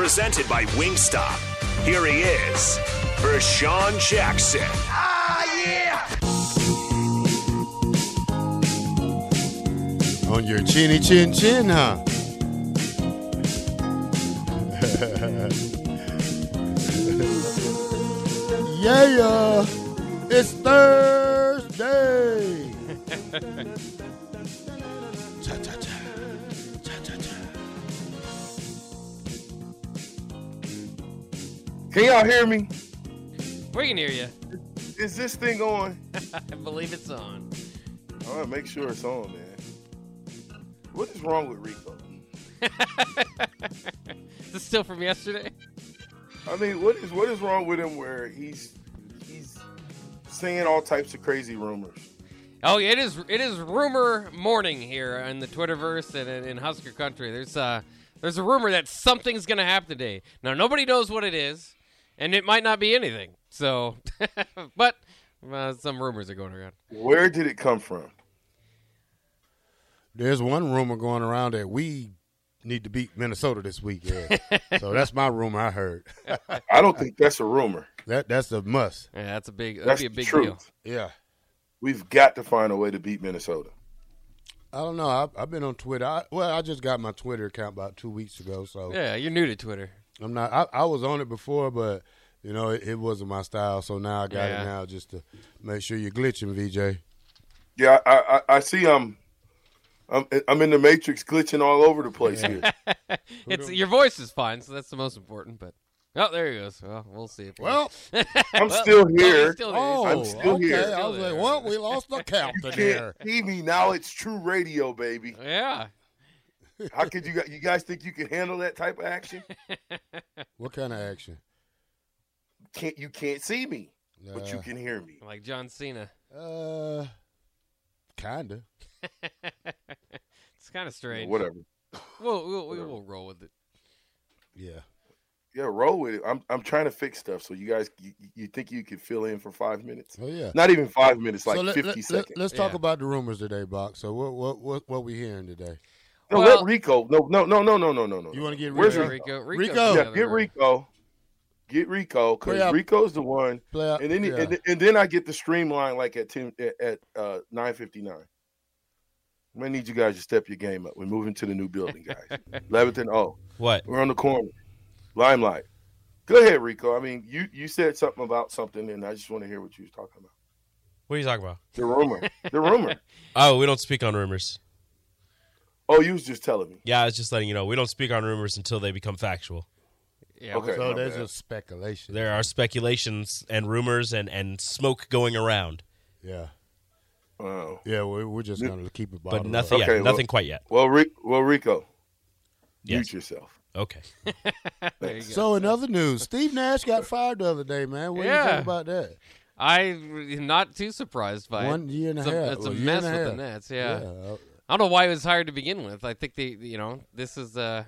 Presented by Wingstop. Here he is, Vershawn Jackson. Ah, yeah! On your chinny chin chin, huh? yeah, it's Thursday. Can y'all hear me? We can hear you. Is this thing on? I believe it's on. I want to make sure it's on, man. What is wrong with Rico? Is this still from yesterday? I mean, what is what is wrong with him where he's he's saying all types of crazy rumors? Oh, it is. It is rumor morning here in the Twitterverse and in, in Husker country. There's uh there's a rumor that something's gonna happen today. Now nobody knows what it is, and it might not be anything. So, but uh, some rumors are going around. Where did it come from? There's one rumor going around that we need to beat Minnesota this weekend. so that's my rumor I heard. I don't think that's a rumor. That that's a must. Yeah, that's a big. That'd That's be a the big truth. deal. Yeah. We've got to find a way to beat Minnesota. I don't know. I, I've been on Twitter. I, well, I just got my Twitter account about two weeks ago, so Yeah, you're new to Twitter. I'm not. I, I was on it before, but you know it, it wasn't my style. So now I got Yeah. it now just to make sure you're glitching, VJ. Yeah, I I, I see. I'm I'm I'm in the matrix, glitching all over the place here. It's your voice is fine, so that's the most important. But oh, there he goes. Well, we'll see. If he- Well, I'm Well, still here. still oh, I'm still okay. here. I was like, well, we lost the captain You here. can't see me now. It's true radio, baby. Yeah. How could you you guys think you can handle that type of action? What kind of action? Can't you can't see me, but you Uh, can hear me. Like John Cena. Uh, kinda. It's kind of strange. Whatever. We'll, we'll, we'll roll with it. Yeah. Yeah, roll with it. I'm I'm trying to fix stuff. So you guys, you, you think you could fill in for five minutes? Oh yeah. Not even five minutes, like so let, 50 seconds. Let, us talk Yeah. about the rumors today, Box. So what what what what we hearing today? No, Well- let Rico. No, no, no, no, no, no, no, no. You want to get Where's Rico? Rico? Rico. Yeah, the Yeah, other get. Rico. Get Rico because Rico's the one, Play out- and then yeah. and, and then I get the streamline like at ten at, at uh, nine fifty nine. I'm gonna need you guys to step your game up. We're moving to the new building, guys. Leviton, oh, What? we're on the corner. Limelight. Go ahead, Rico. I mean, you you said something about something, and I just want to hear what you was talking about. What are you talking about? The rumor. the rumor. Oh, we don't speak on rumors. Oh, you was just telling me. Yeah, I was just letting you know we don't speak on rumors until they become factual. Yeah. Okay. So there's bad. just speculation. There are speculations and rumors and, and smoke going around, Yeah. Oh. Yeah, we're, we're just gonna keep it but nothing. Okay, yet. well- Nothing quite yet. Well, Rick. Well, Rico. Yes. Mute yourself. Okay. You. So in other news, Steve Nash got fired the other day, man. What do you Yeah. think about that? I'm not too surprised by One it. One year and a it's a, half. It's a Well, year mess a with the. Nets. Yeah. uh, I don't know why it was hired to begin with. I think they, you know, this is uh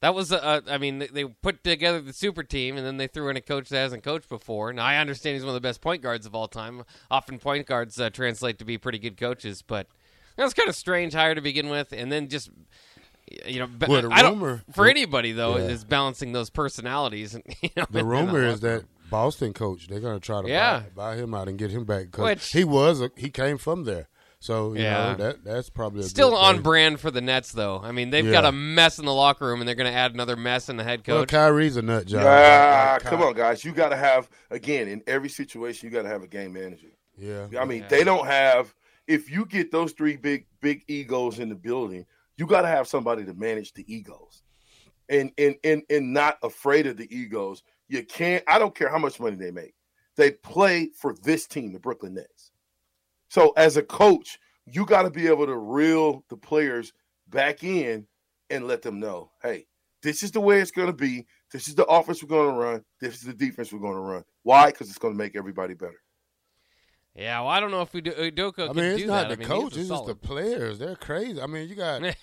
that was uh, I mean, they, they put together the super team, and then they threw in a coach that hasn't coached before. Now I understand he's one of the best point guards of all time. Often point guards uh, translate to be pretty good coaches, but that was kind of strange hire to begin with, and then just you know, ba- Well, the I don't rumor- for anybody though Yeah. is balancing those personalities. And, you know, the rumor is that Boston coach they're gonna try to Yeah. buy, buy him out and get him back because he was a, he came from there. So you Yeah. know that that's probably a Still good on brand for the Nets, though. I mean, they've Yeah. got a mess in the locker room, and they're going to add another mess in the head coach. Well, coach. Kyrie's a nut job. Ah, Like- like come on, guys. You got to have again in every situation. You got to have a game manager. Yeah, I mean, Yeah. they don't have. If you get those three big big egos in the building, you got to have somebody to manage the egos, and and and and not afraid of the egos. You can't. I don't care how much money they make. They play for this team, the Brooklyn Nets. So as a coach, you got to be able to reel the players back in and let them know, hey, this is the way it's going to be. This is the offense we're going to run. This is the defense we're going to run. Why? Because it's going to make everybody better. Yeah, well, I don't know if we do, Udoka I can mean, it's not that. the I mean, coach; it's just the players. They're crazy. I mean, you got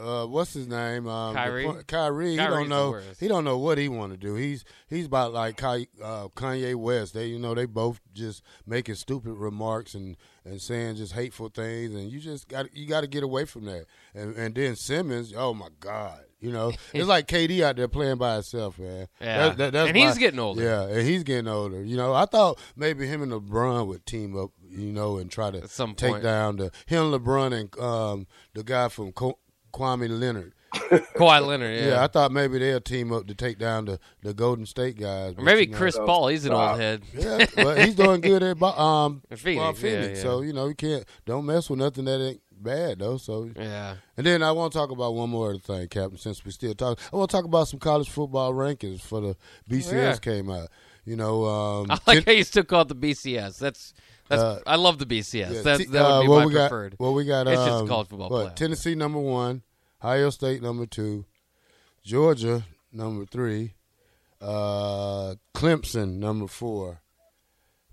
uh, what's his name? Um, the Kyrie? Kyrie. He don't know. He don't know what he want to do. He's he's about like Ky- uh, Kanye West. They you know they both just making stupid remarks and, and saying just hateful things, and you just got you got to get away from that. And and then Simmons, oh my God, you know it's like KD out there playing by himself, man. Yeah. That- that- that's And he's my- getting older. Yeah, and he's getting older. You know, I thought maybe him and LeBron would team up, you know, and try to At some take point. down the him, LeBron, and um, the guy from Ko- Kwame Leonard. Kawhi Leonard. Yeah. Yeah, I thought maybe they'll team up to take down the, the Golden State guys. or maybe you know, Chris Paul. He's an old head. Yeah, but he's doing good at Bo- um At Phoenix, uh, yeah, yeah. So you know you can't don't mess with nothing that ain't bad though. So Yeah. and then I want to talk about one more thing, Captain. Since we still talk, I want to talk about some college football rankings for the BCS Yeah. came out. You know, um, I like how you still call it the BCS. That's that's. Uh, I love the BCS. Yeah, that T- that would uh, be what my we got, preferred. Well, we got It's just um, college football what, playoff. Tennessee number one, Ohio State number two, Georgia number three, uh, Clemson number four,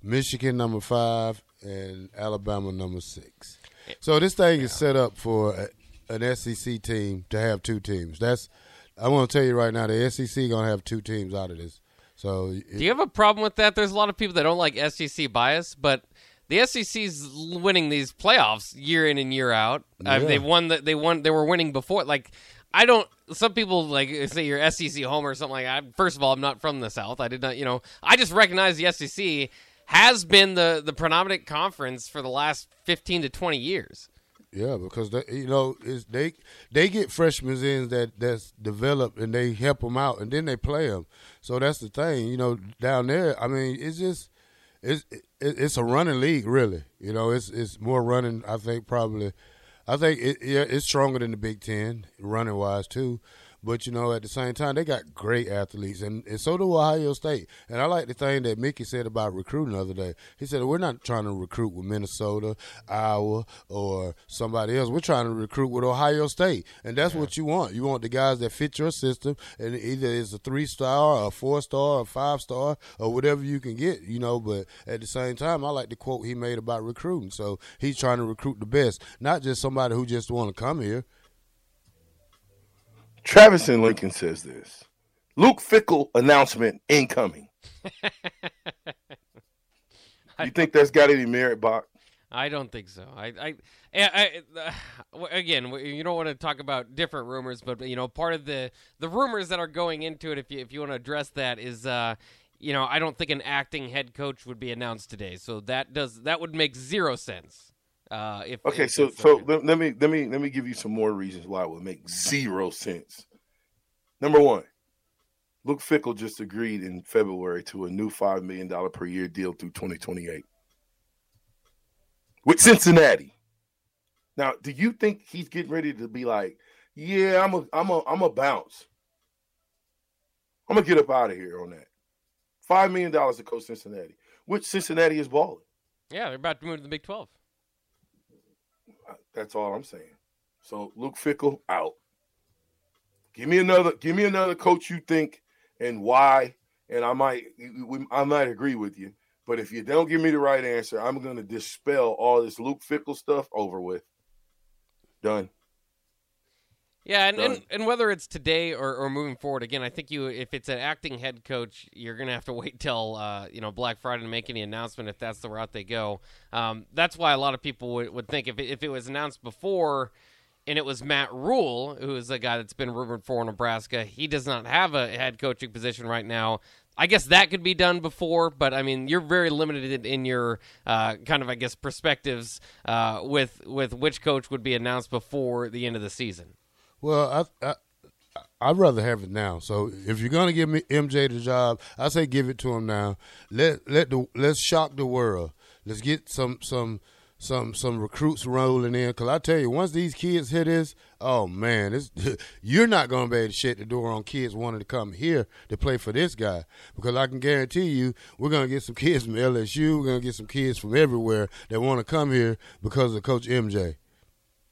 Michigan number five, and Alabama number six. So this thing is set up for a, an SEC team to have two teams. That's I want to tell you right now, the SEC gonna have two teams out of this. So it- Do you have a problem with that? There's a lot of people that don't like SEC bias, but the SEC's winning these playoffs year in and year out. Uh, Yeah. they won. The, they won. They were winning before. Like I don't. Some people like say you're SEC home or something like that. First of all, I'm not from the South. I did not. You know, I just recognize the SEC has been the the predominant conference for the last 15 to 20 years. Yeah, because they, you know they they get freshmen in that that's developed and they help them out and then they play them. So that's the thing, you know. Down there, I mean, it's just it's it, it's a running league, really. You know, it's it's more running. I think probably, I think it, yeah, it's stronger than the Big Ten running wise too. But you know, at the same time, they got great athletes, and, and so do Ohio State. And I like the thing that Mickey said about recruiting the other day. He said we're not trying to recruit with Minnesota, Iowa, or somebody else. We're trying to recruit with Ohio State, and that's what you want. You want the guys that fit your system, and either it's a three star, a four star, a five star, or whatever you can get. You know, but at the same time, I like the quote he made about recruiting. So he's trying to recruit the best, not just somebody who just want to come here. Travis and Lincoln says this. Luke Fickell announcement incoming. you think that's got any merit, Bach? I don't think so. I, I, I, uh, again, you don't want to talk about different rumors, but you know, part of the the rumors that are going into it, if you if you want to address that, is, uh, you know, I don't think an acting head coach would be announced today. So that does that would make zero sense. Uh, if Okay, if so so let, let me let me let me give you some more reasons why it would make zero sense. Number one, Luke Fickell just agreed in February to a new five million dollar per year deal through 2028 with Cincinnati. Now, do you think he's getting ready to be like, yeah, I'm a I'm a I'm a bounce. I'm gonna get up out of here on that. Five million dollars to coach Cincinnati, which Cincinnati is balling. yeah, they're about to move to the Big Twelve. That's all I'm saying. So Luke Fickell out. Give me another. Give me another coach you think and why, and I might. I might agree with you. But if you don't give me the right answer, I'm going to dispel all this Luke Fickell stuff over with. Done. Yeah, and, and, and whether it's today or, or moving forward, again, I think you if it's an acting head coach, you're gonna have to wait till uh, you know Black Friday to make any announcement if that's the route they go. Um, that's why a lot of people would, would think if it, if it was announced before, and it was Matt Rhule, who is a guy that's been rumored for Nebraska, he does not have a head coaching position right now. I guess that could be done before, but I mean, you're very limited in your uh, kind of, I guess, perspectives uh, with with which coach would be announced before the end of the season. Well, I, I I'd rather have it now. So if you're gonna give me MJ the job, I say give it to him now. Let let the let's shock the world. Let's get some some some some recruits rolling in. Cause I tell you, once these kids hit this, oh man, it's, you're not gonna be able to shut the door on kids wanting to come here to play for this guy. Because I can guarantee you, we're gonna get some kids from LSU. We're gonna get some kids from everywhere that want to come here because of Coach MJ,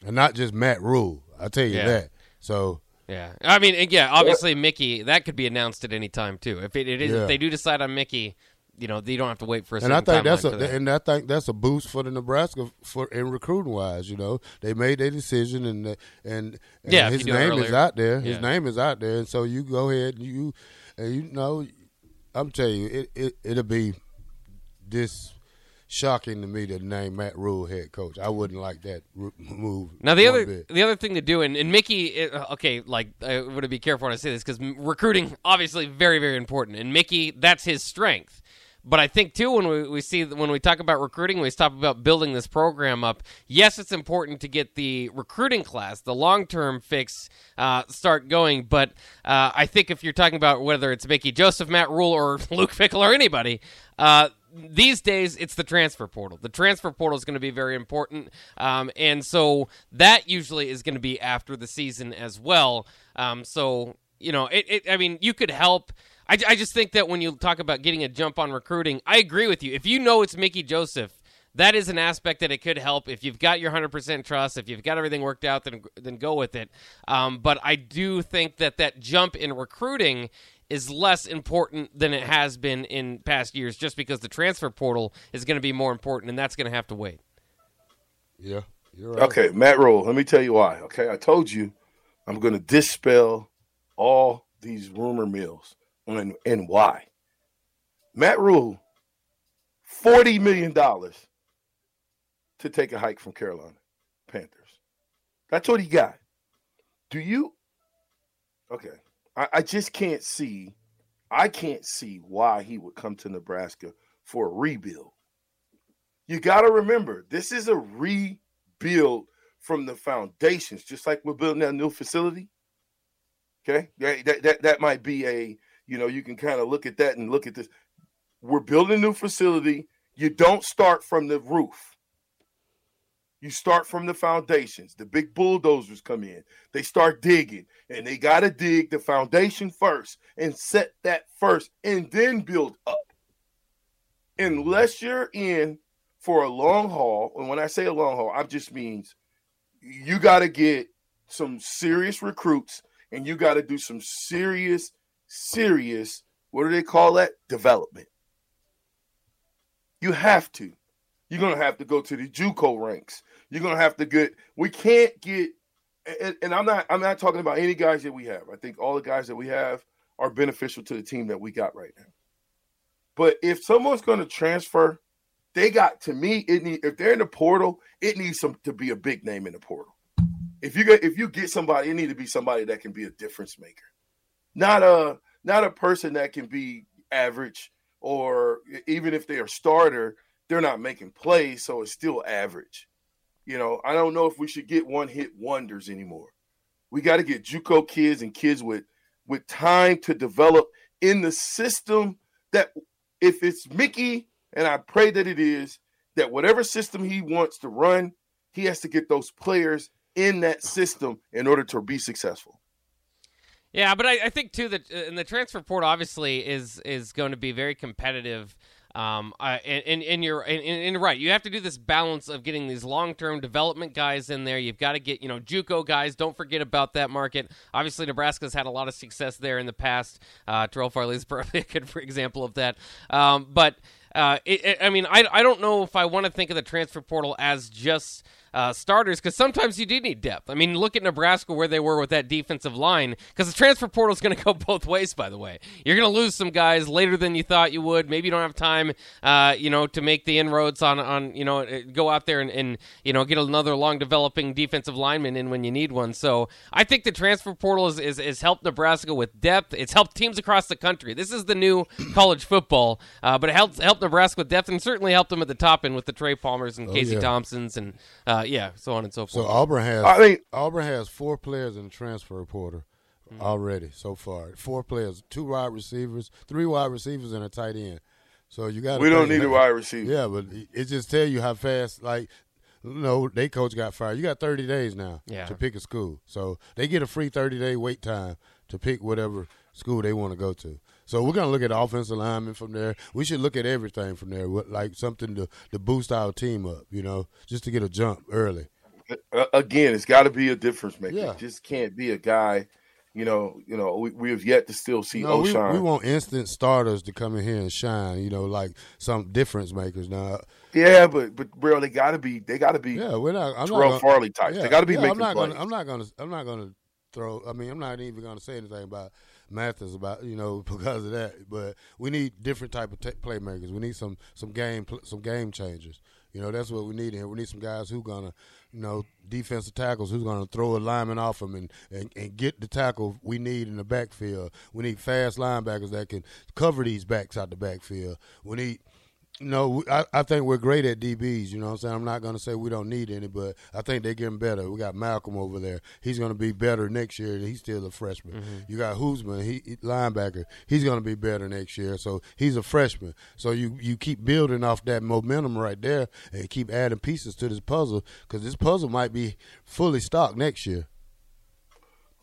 and not just Matt Rhule. I tell you Yeah. that. So Yeah, I mean, and yeah, obviously Mickey that could be announced at any time too. If it, it is, Yeah. if they do decide on Mickey, you know, you don't have to wait for a And I think that's a that. and I think that's a boost for the Nebraska for in recruiting wise. You know, they made their decision and uh, and, and Yeah, his you do it name is out there. His Yeah. name is out there, and so you go ahead and you and you know, I'm telling you, it, it it'll be this shocking to me to name Matt Rhule head coach. I wouldn't like that move. Now the other bit. the other thing to do, and, and Mickey, it, okay, like I want to be careful when I say this because recruiting obviously very very important, and Mickey that's his strength. But I think too when we, we see when we talk about recruiting, we talk about building this program up. Yes, it's important to get the recruiting class, the long term fix, uh, start going. But uh, I think if you're talking about whether it's Mickey Joseph, Matt Rhule, or Luke Fickell or anybody, uh, these days it's the transfer portal. The transfer portal is going to be very important, um, and so that usually is going to be after the season as well. Um, so you know, it, it. I mean, you could help. I, I just think that when you talk about getting a jump on recruiting, I agree with you. If you know it's Mickey Joseph, that is an aspect that it could help. If you've got your 100% trust, if you've got everything worked out, then then go with it. Um, but I do think that that jump in recruiting is less important than it has been in past years, just because the transfer portal is going to be more important, and that's going to have to wait. yeah, you're right. Okay, Matt Rhule. Let me tell you why. Okay, I told you I'm going to dispel all these rumor mills and, and why. Matt Rhule, forty million dollars to take a hike from Carolina Panthers. That's what he got. Do you? Okay, I, I just can't see. I can't see why he would come to Nebraska for a rebuild. You got to remember, this is a rebuild from the foundations, just like we're building that new facility. Okay, that that that, that might be a you know you can kind of look at that and look at this. We're building a new facility. You don't start from the roof. You start from the foundations. The big bulldozers come in. They start digging, and they got to dig the foundation first and set that first, and then build up. Unless you're in for a long haul, and when I say a long haul, I just means you got to get some serious recruits, and you got to do some serious, serious. What do they call that? Development. You have to. You're gonna have to go to the JUCO ranks. You're gonna have to get. We can't get. And, and I'm not. I'm not talking about any guys that we have. I think all the guys that we have are beneficial to the team that we got right now. But if someone's going to transfer, they got to me. It need if they're in the portal, it needs some to be a big name in the portal. If you get if you get somebody, it need to be somebody that can be a difference maker, not a not a person that can be average or even if they're a starter, they're not making plays, so it's still average. You know, I don't know if we should get one hit wonders anymore. We got to get JUCO kids and kids with with time to develop in the system that if it's Mickey, and I pray that it is, that whatever system he wants to run, he has to get those players in that system in order to be successful. Yeah, but I, I think too that uh, in the transfer portal obviously is is going to be very competitive. Um, uh, and, and and you're and, and right. You have to do this balance of getting these long term development guys in there. You've got to get you know JUCO guys. Don't forget about that market. Obviously, Nebraska's had a lot of success there in the past. Uh, Terrell Farley is probably a good example of that. Um, but uh, it, it, I mean, I I don't know if I want to think of the transfer portal as just uh, starters because sometimes you do need depth. I mean, look at Nebraska where they were with that defensive line because the transfer portal is going to go both ways. By the way, you're going to lose some guys later than you thought you would. Maybe you don't have time, uh, you know, to make the inroads on on you know uh, go out there and, and you know get another long developing defensive lineman in when you need one. So I think the transfer portal is, is, is helped Nebraska with depth. It's helped teams across the country. This is the new college football, uh, but it helped helped Nebraska with depth and certainly helped them at the top end with the Trey Palmers and Oh, Casey yeah. Thompsons and uh, yeah, so on and so forth. So. Auburn has I mean, Auburn has four players in the transfer portal Hmm. already so far. Four players, two wide receivers, three wide receivers, and a tight end. So you got. we don't need a wide receiver. Yeah, but it just tell you how fast. Like, you know, they coach got fired. You got thirty days now Yeah. to pick a school, so they get a free thirty day wait time to pick whatever school they want to go to. So we're gonna look at offensive linemen from there. We should look at everything from there, like something to to boost our team up. You know, just to get a jump early. Uh, again, it's got to be a difference maker. Yeah. It just can't be a guy. you know, you know, we, we have yet to still see No, we, we want instant starters to come in here and shine. You know, like some difference makers. Now, yeah, but but bro, they got to be they got to be yeah, we're not. I'm Terrell not gonna, Farley types. yeah, they got to be yeah, making I'm not plays. gonna. I'm not gonna. I'm not gonna throw. I mean, I'm not even gonna say anything about Mathis about you know because of that. But we need different type of t- playmakers. We need some some game pl- some game changers. You know, that's what we need here. We need some guys who gonna, you know, defensive tackles who's gonna throw a lineman off them and, and, and get the tackle we need in the backfield. We need fast linebackers that can cover these backs out the backfield. We need no, I, I think we're great at DBs. You know what I'm saying? I'm not going to say we don't need any, but I think they're getting better. We got Malcolm over there. He's going to be better next year. He's still a freshman. You got Hausmann, he, he linebacker. He's going to be better next year. So he's a freshman. So you, you keep building off that momentum right there and keep adding pieces to this puzzle because this puzzle might be fully stocked next year.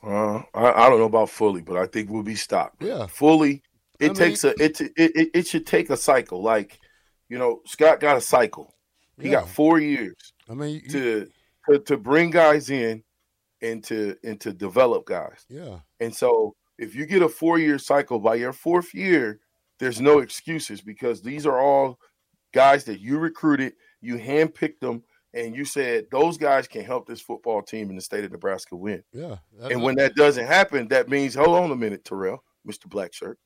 Uh, I, I don't know about fully, but I think we'll be stocked. Yeah. fully. It I takes a it, it it it should take a cycle. Like, you know, Scott got a cycle. He Yeah. got four years I mean, you, to, to to bring guys in and to and to develop guys. yeah. And so if you get a four year cycle by your fourth year, there's no excuses because these are all guys that you recruited, you handpicked them, and you said those guys can help this football team in the state of Nebraska win. Yeah. And when that doesn't happen, that means hold on a minute, Terrell, Mr. Blackshirt.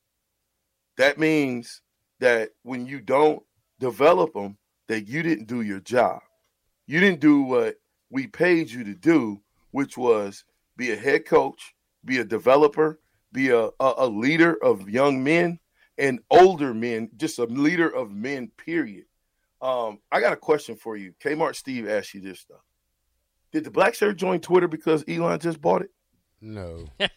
That means that when you don't develop them, that you didn't do your job. You didn't do what we paid you to do, which was be a head coach, be a developer, be a, a, a leader of young men and older men, just a leader of men, period. Um, I got a question for you. Kmart Steve asked you this stuff. Did the black shirt join Twitter because Elon just bought it? No.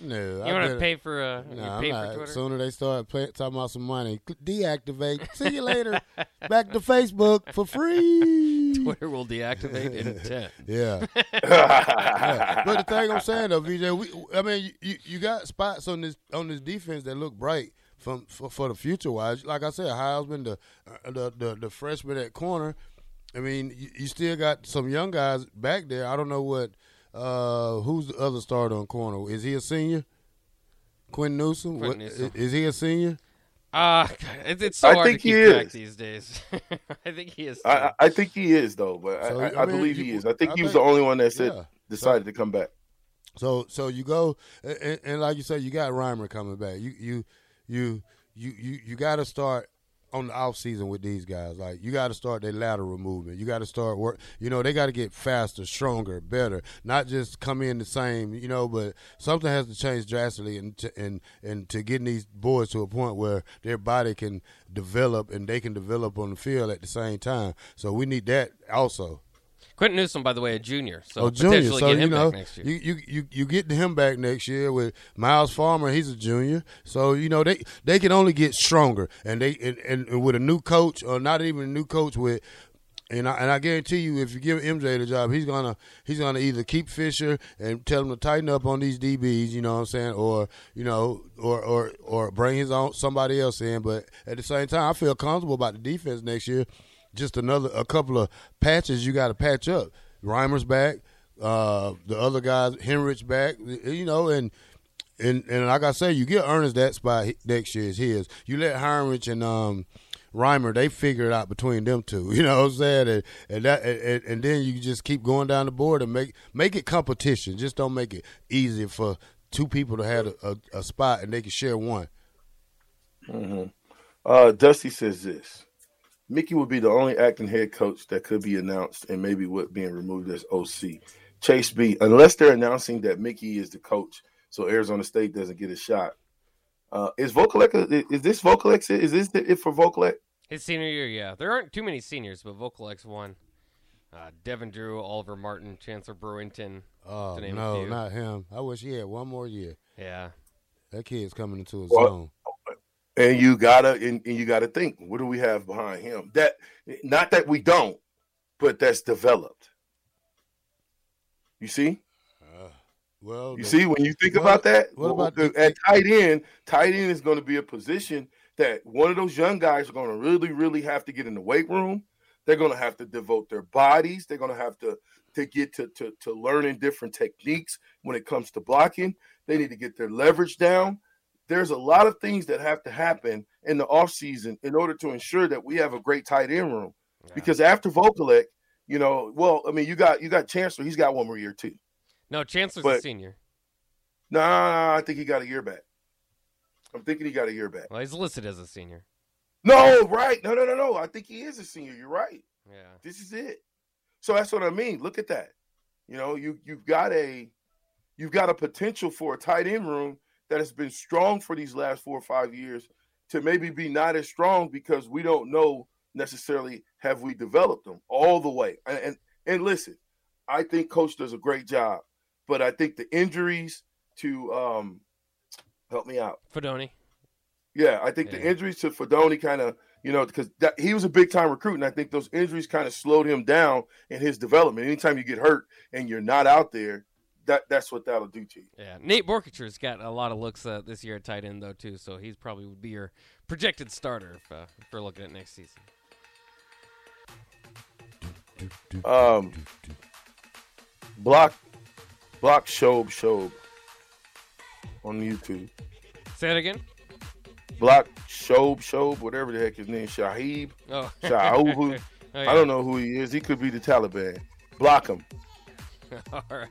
No. You no. want to pay for uh, you Nah, pay I'm for not. Twitter? Sooner they start play, talking about some money, deactivate. See you later. Back to Facebook for free. Twitter will deactivate in ten. Yeah. yeah. But the thing I'm saying though, VJ, we, I mean, you, you got spots on this on this defense that look bright from for, for the future wise. Like I said, Heisman, the uh, the the, the freshman at corner. I mean, you, you still got some young guys back there. I don't know what uh, who's the other starter on corner. Is he a senior? Quinn Newsome. Quinn What- Newsome. Is he a senior? Uh, it, it's so I hard think to he keep track is. these days. I think he is. I, I I think he is though, but So, I, I I, mean, believe he is. I think I he was think- the only one that said Yeah. decided to come back. So so you go and, and- and like you said, you got Reimer coming back. You you you you you, you got to start on the off season with these guys. Like you got to start their lateral movement. You got to start work. You know they got to get faster, stronger, better. Not just come in the same. You know, but something has to change drastically, and to, and and to getting these boys to a point where their body can develop and they can develop on the field at the same time. So we need that also. Quinton Newsome, by the way, a junior, so Oh, junior. So get you him know, back next year. you, you you you get him back next year with Myles Farmer. He's a junior, so you know they they can only get stronger, and they and, and, and with a new coach or not even a new coach with. And I, and I guarantee you, if you give MJ the job, he's gonna he's gonna either keep Fisher and tell him to tighten up on these DBs, you know what I'm saying, or you know, or or or bring his own somebody else in. But at the same time, I feel comfortable about the defense next year. Just another a couple of patches you got to patch up. Reimer's back, uh, the other guys, Henrich back, you know, and and and like I say, you get Ernest that spot next year is his. You let Henrich and um, Reimer, they figure it out between them two. You know what I'm saying? And, and that and, and then you just keep going down the board and make make it competition. Just don't make it easy for two people to have a, a, a spot and they can share one. Uh, Dusty says this: Mickey would be the only acting head coach that could be announced, and maybe would being removed as OC. Chase B, unless they're announcing that Mickey is the coach, so Arizona State doesn't get a shot. Uh, is Vokolek? Is this Vokolek? Is this the, it for Vokolek? His senior year, yeah. There aren't too many seniors, but Vokolek's one. Uh, Devin Drew, Oliver Martin, Chancellor Brewington. Oh To name a no, few. not him. I wish he had one more year. Yeah. That kid's coming into his Well, zone. And you gotta and, and you gotta think, what do we have behind him? That not that we don't, but that's developed. You see? Uh, well, You the- see, when you think What- about that, what about the- at tight end? Tight end is going to be a position that one of those young guys are going to really, really have to get in the weight room. They're going to have to devote their bodies. They're going to have to to get to, to to learning different techniques when it comes to blocking. They need to get their leverage down. There's a lot of things that have to happen in the offseason in order to ensure that we have a great tight end room. Yeah. Because after Vokolek, you know, well, I mean, you got you got Chancellor. He's got one more year too. No, Chancellor's a senior. No, no, I think he got a year back. I'm thinking he got a year back. Well, he's listed as a senior. No, right? No, no, no, no. I think he is a senior. You're right. Yeah. This is it. So that's what I mean. Look at that. You know, you you've got a you've got a potential for a tight end room that has been strong for these last four or five years to maybe be not as strong because we don't know necessarily have we developed them all the way. And and, and listen, I think coach does a great job, but I think the injuries to um help me out. Fidone. Yeah, I think the injuries to Fidone kind of, you know, because he was a big time recruit, and I think those injuries kind of slowed him down in his development. Anytime you get hurt and you're not out there, that that's what that'll do to you. Yeah. Nate Boerkircher's got a lot of looks uh, this year at tight end though too, so he's probably would be your projected starter if, uh, if we're looking at next season. Um, block, block, Shob, Shob on YouTube. Say it again. Block, Shob, Shob, whatever the heck his name, Shahib. Oh. Oh, yeah. I don't know who he is. He could be the Taliban. Block him. All right.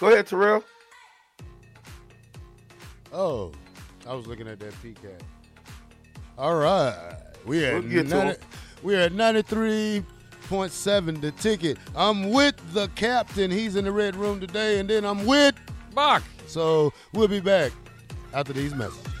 Go ahead, Terrell. Oh, I was looking at that PK. All right, we We'll at get 90, him. we're at ninety three point seven. The ticket. I'm with the captain. He's in the red room today, and then I'm with. Bach. So we'll be back after these messages.